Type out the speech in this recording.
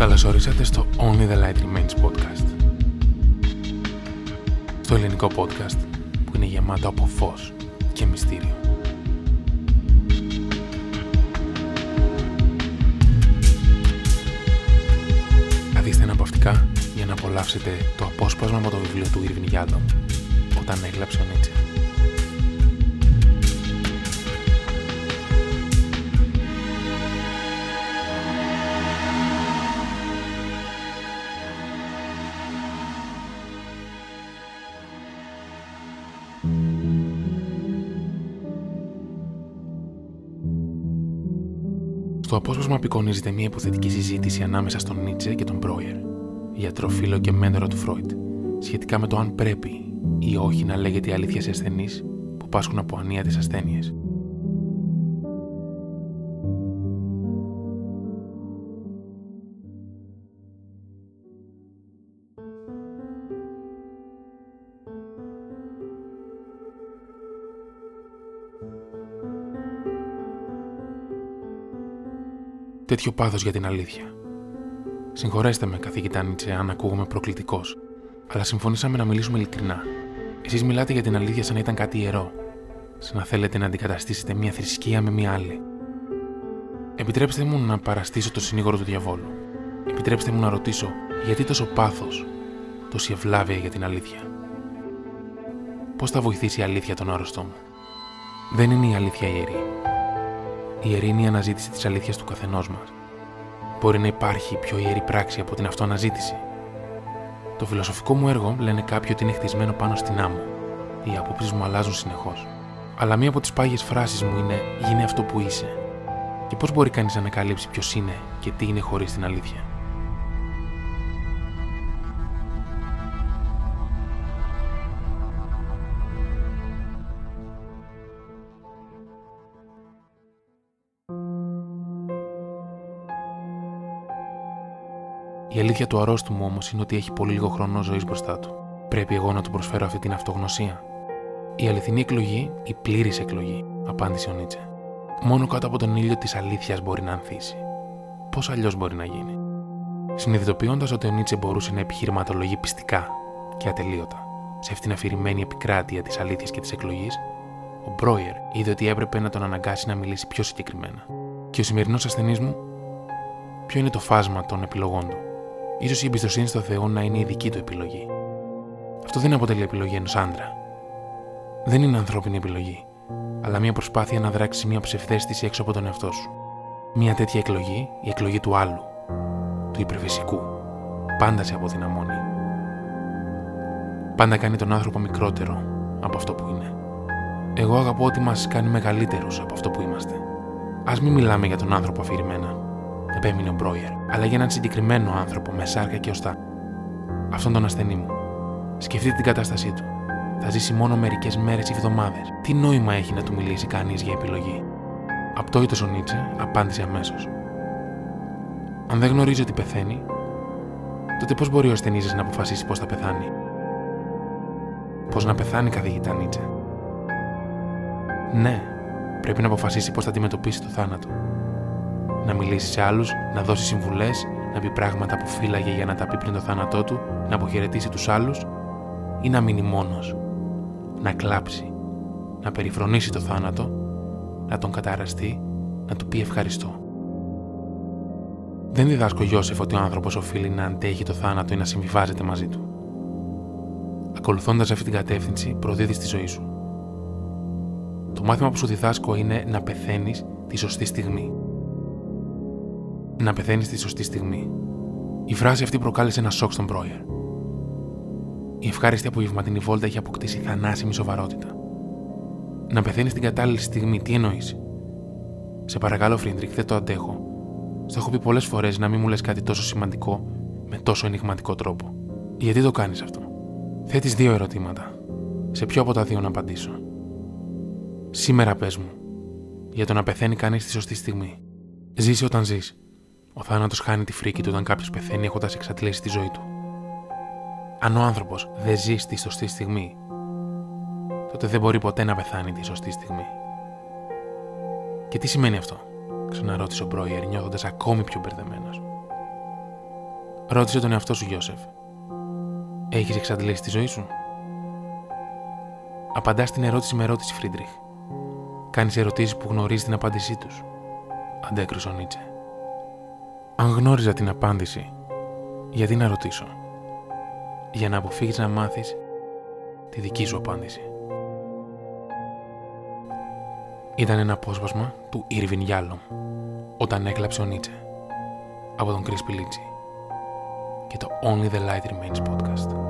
Καλώς ορίσατε στο Only the Light Remains podcast. Στο ελληνικό podcast που είναι γεμάτο από φως και μυστήριο. Καθίστε αναπαυτικά για να απολαύσετε το απόσπασμα από το βιβλίο του Irving Yalom όταν έγλαψε ο Νίτσε. Στο απόσπασμα απεικονίζεται μια υποθετική συζήτηση ανάμεσα στον Νίτσε και τον Μπρόιερ, γιατρό φίλο και μέντορα του Φρόιτ, σχετικά με το αν πρέπει ή όχι να λέγεται η αλήθεια σε ασθενείς που πάσχουν από ανίατε ασθένειε. Τέτοιο πάθος για την αλήθεια. Συγχωρέστε με, καθηγητά Νίτσε, αν ακούγομαι προκλητικός, αλλά συμφωνήσαμε να μιλήσουμε ειλικρινά. Εσείς μιλάτε για την αλήθεια σαν να ήταν κάτι ιερό, σαν να θέλετε να αντικαταστήσετε μια θρησκεία με μια άλλη. Επιτρέψτε μου να παραστήσω το συνήγορο του διαβόλου. Επιτρέψτε μου να ρωτήσω γιατί τόσο πάθος, τόση ευλάβεια για την αλήθεια. Πώς θα βοηθήσει η αλήθεια τον άρρωστό μου; Δεν είναι η αλήθεια ιερή. Η ιερή είναι η αναζήτηση τη αλήθεια του καθενός μας. Μπορεί να υπάρχει πιο ιερή πράξη από την αυτοαναζήτηση. Το φιλοσοφικό μου έργο λένε κάποιοι ότι είναι χτισμένο πάνω στην άμμο. Οι απόψεις μου αλλάζουν συνεχώς. Αλλά μία από τις πάγιες φράσεις μου είναι Γίνε αυτό που είσαι. Και πώς μπορεί κανείς να ανακαλύψει ποιος είναι και τι είναι χωρίς την αλήθεια. Η αλήθεια του αρρώστου μου όμως είναι ότι έχει πολύ λίγο χρόνο ζωής μπροστά του. Πρέπει εγώ να του προσφέρω αυτή την αυτογνωσία. Η αληθινή εκλογή, η πλήρης εκλογή, απάντησε ο Νίτσε. Μόνο κάτω από τον ήλιο της αλήθειας μπορεί να ανθίσει. Πώς αλλιώς μπορεί να γίνει; Συνειδητοποιώντας ότι ο Νίτσε μπορούσε να επιχειρηματολογεί πιστικά και ατελείωτα σε αυτήν αφηρημένη επικράτεια της αλήθειας και της εκλογής, ο Μπρόιερ είδε ότι έπρεπε να τον αναγκάσει να μιλήσει πιο συγκεκριμένα. Και ο σημερινός ασθενής μου, ποιο είναι το φάσμα των επιλογών του; Σω η εμπιστοσύνη στο Θεό να είναι η δική του επιλογή. Αυτό δεν αποτελεί επιλογή ενός άντρα. Δεν είναι ανθρώπινη επιλογή, αλλά μια προσπάθεια να δράξει μια ψευδέστηση έξω από τον εαυτό σου. Μια τέτοια εκλογή, η εκλογή του άλλου, του υπερφυσικού, πάντα σε αποδυναμώνει. Πάντα κάνει τον άνθρωπο μικρότερο από αυτό που είναι. Εγώ αγαπώ ότι μας κάνει μεγαλύτερους από αυτό που είμαστε. Α μην μιλάμε για τον άνθρωπο αφηρημένα, επέμεινε ο Μπρόιερ, αλλά για έναν συγκεκριμένο άνθρωπο με σάρκα και οστά. Αυτόν τον ασθενή μου. Σκεφτείτε την κατάστασή του. Θα ζήσει μόνο μερικές μέρες ή εβδομάδες. Τι νόημα έχει να του μιλήσει κανείς για επιλογή; Απτόητος ο Νίτσε απάντησε αμέσως. Αν δεν γνωρίζει ότι πεθαίνει, τότε πώς μπορεί ο ασθενής να αποφασίσει πώς θα πεθάνει; Πώς να πεθάνει, καθηγητά Νίτσε; Ναι, πρέπει να αποφασίσει πώς θα αντιμετωπίσει το θάνατο. Να μιλήσει σε άλλους, να δώσει συμβουλές, να πει πράγματα που φύλαγε για να τα πει πριν το θάνατό του, να αποχαιρετήσει τους άλλους ή να μείνει μόνος. Να κλάψει, να περιφρονήσει το θάνατο, να τον καταραστεί, να του πει ευχαριστώ. Δεν διδάσκω Γιώσεφ ότι ο άνθρωπος οφείλει να αντέχει το θάνατο ή να συμβιβάζεται μαζί του. Ακολουθώντας αυτή την κατεύθυνση, προδίδεις τη ζωή σου. Το μάθημα που σου διδάσκω είναι να πεθαίνεις τη σωστή στιγμή. Να πεθαίνει τη σωστή στιγμή. Η φράση αυτή προκάλεσε ένα σοκ στον Μπρόιερ. Η ευχάριστη απογευματινή βόλτα έχει αποκτήσει θανάσιμη σοβαρότητα. Να πεθαίνει την κατάλληλη στιγμή, τι εννοείς; Σε παρακαλώ, Φρίντριχ, δεν το αντέχω. Στο έχω πει πολλές φορές να μην μου λες κάτι τόσο σημαντικό με τόσο ενηγματικό τρόπο. Γιατί το κάνεις αυτό; Θέτεις δύο ερωτήματα. Σε ποιο από τα δύο να απαντήσω; Σήμερα πες μου. Για το να πεθαίνει κανείς τη σωστή στιγμή. Ζήσει όταν ζεις. Ο θάνατος χάνει τη φρίκη του όταν κάποιος πεθαίνει έχοντας εξατλήσει τη ζωή του. Αν ο άνθρωπος δεν ζει στη σωστή στιγμή, τότε δεν μπορεί ποτέ να πεθάνει τη σωστή στιγμή. Και τι σημαίνει αυτό, ξαναρώτησε ο Μπρόιερ, νιώθοντας ακόμη πιο μπερδεμένος. Ρώτησε τον εαυτό σου, Γιόζεφ. Έχεις εξαντλήσει τη ζωή σου; Απαντάς την ερώτηση με ερώτηση, Φρίντριχ. Κάνεις ερωτήσεις που γνωρίζεις την απάντησή τους. Αντέκρουσε ο Νίτσε. Αν γνώριζα την απάντηση, γιατί να ρωτήσω; Για να αποφύγεις να μάθεις τη δική σου απάντηση. Ήταν ένα απόσπασμα του Ήρβιν Γιάλλο όταν έκλαψε ο Νίτσε από τον Chris Πιλίτσι και το Only the Light Remains podcast.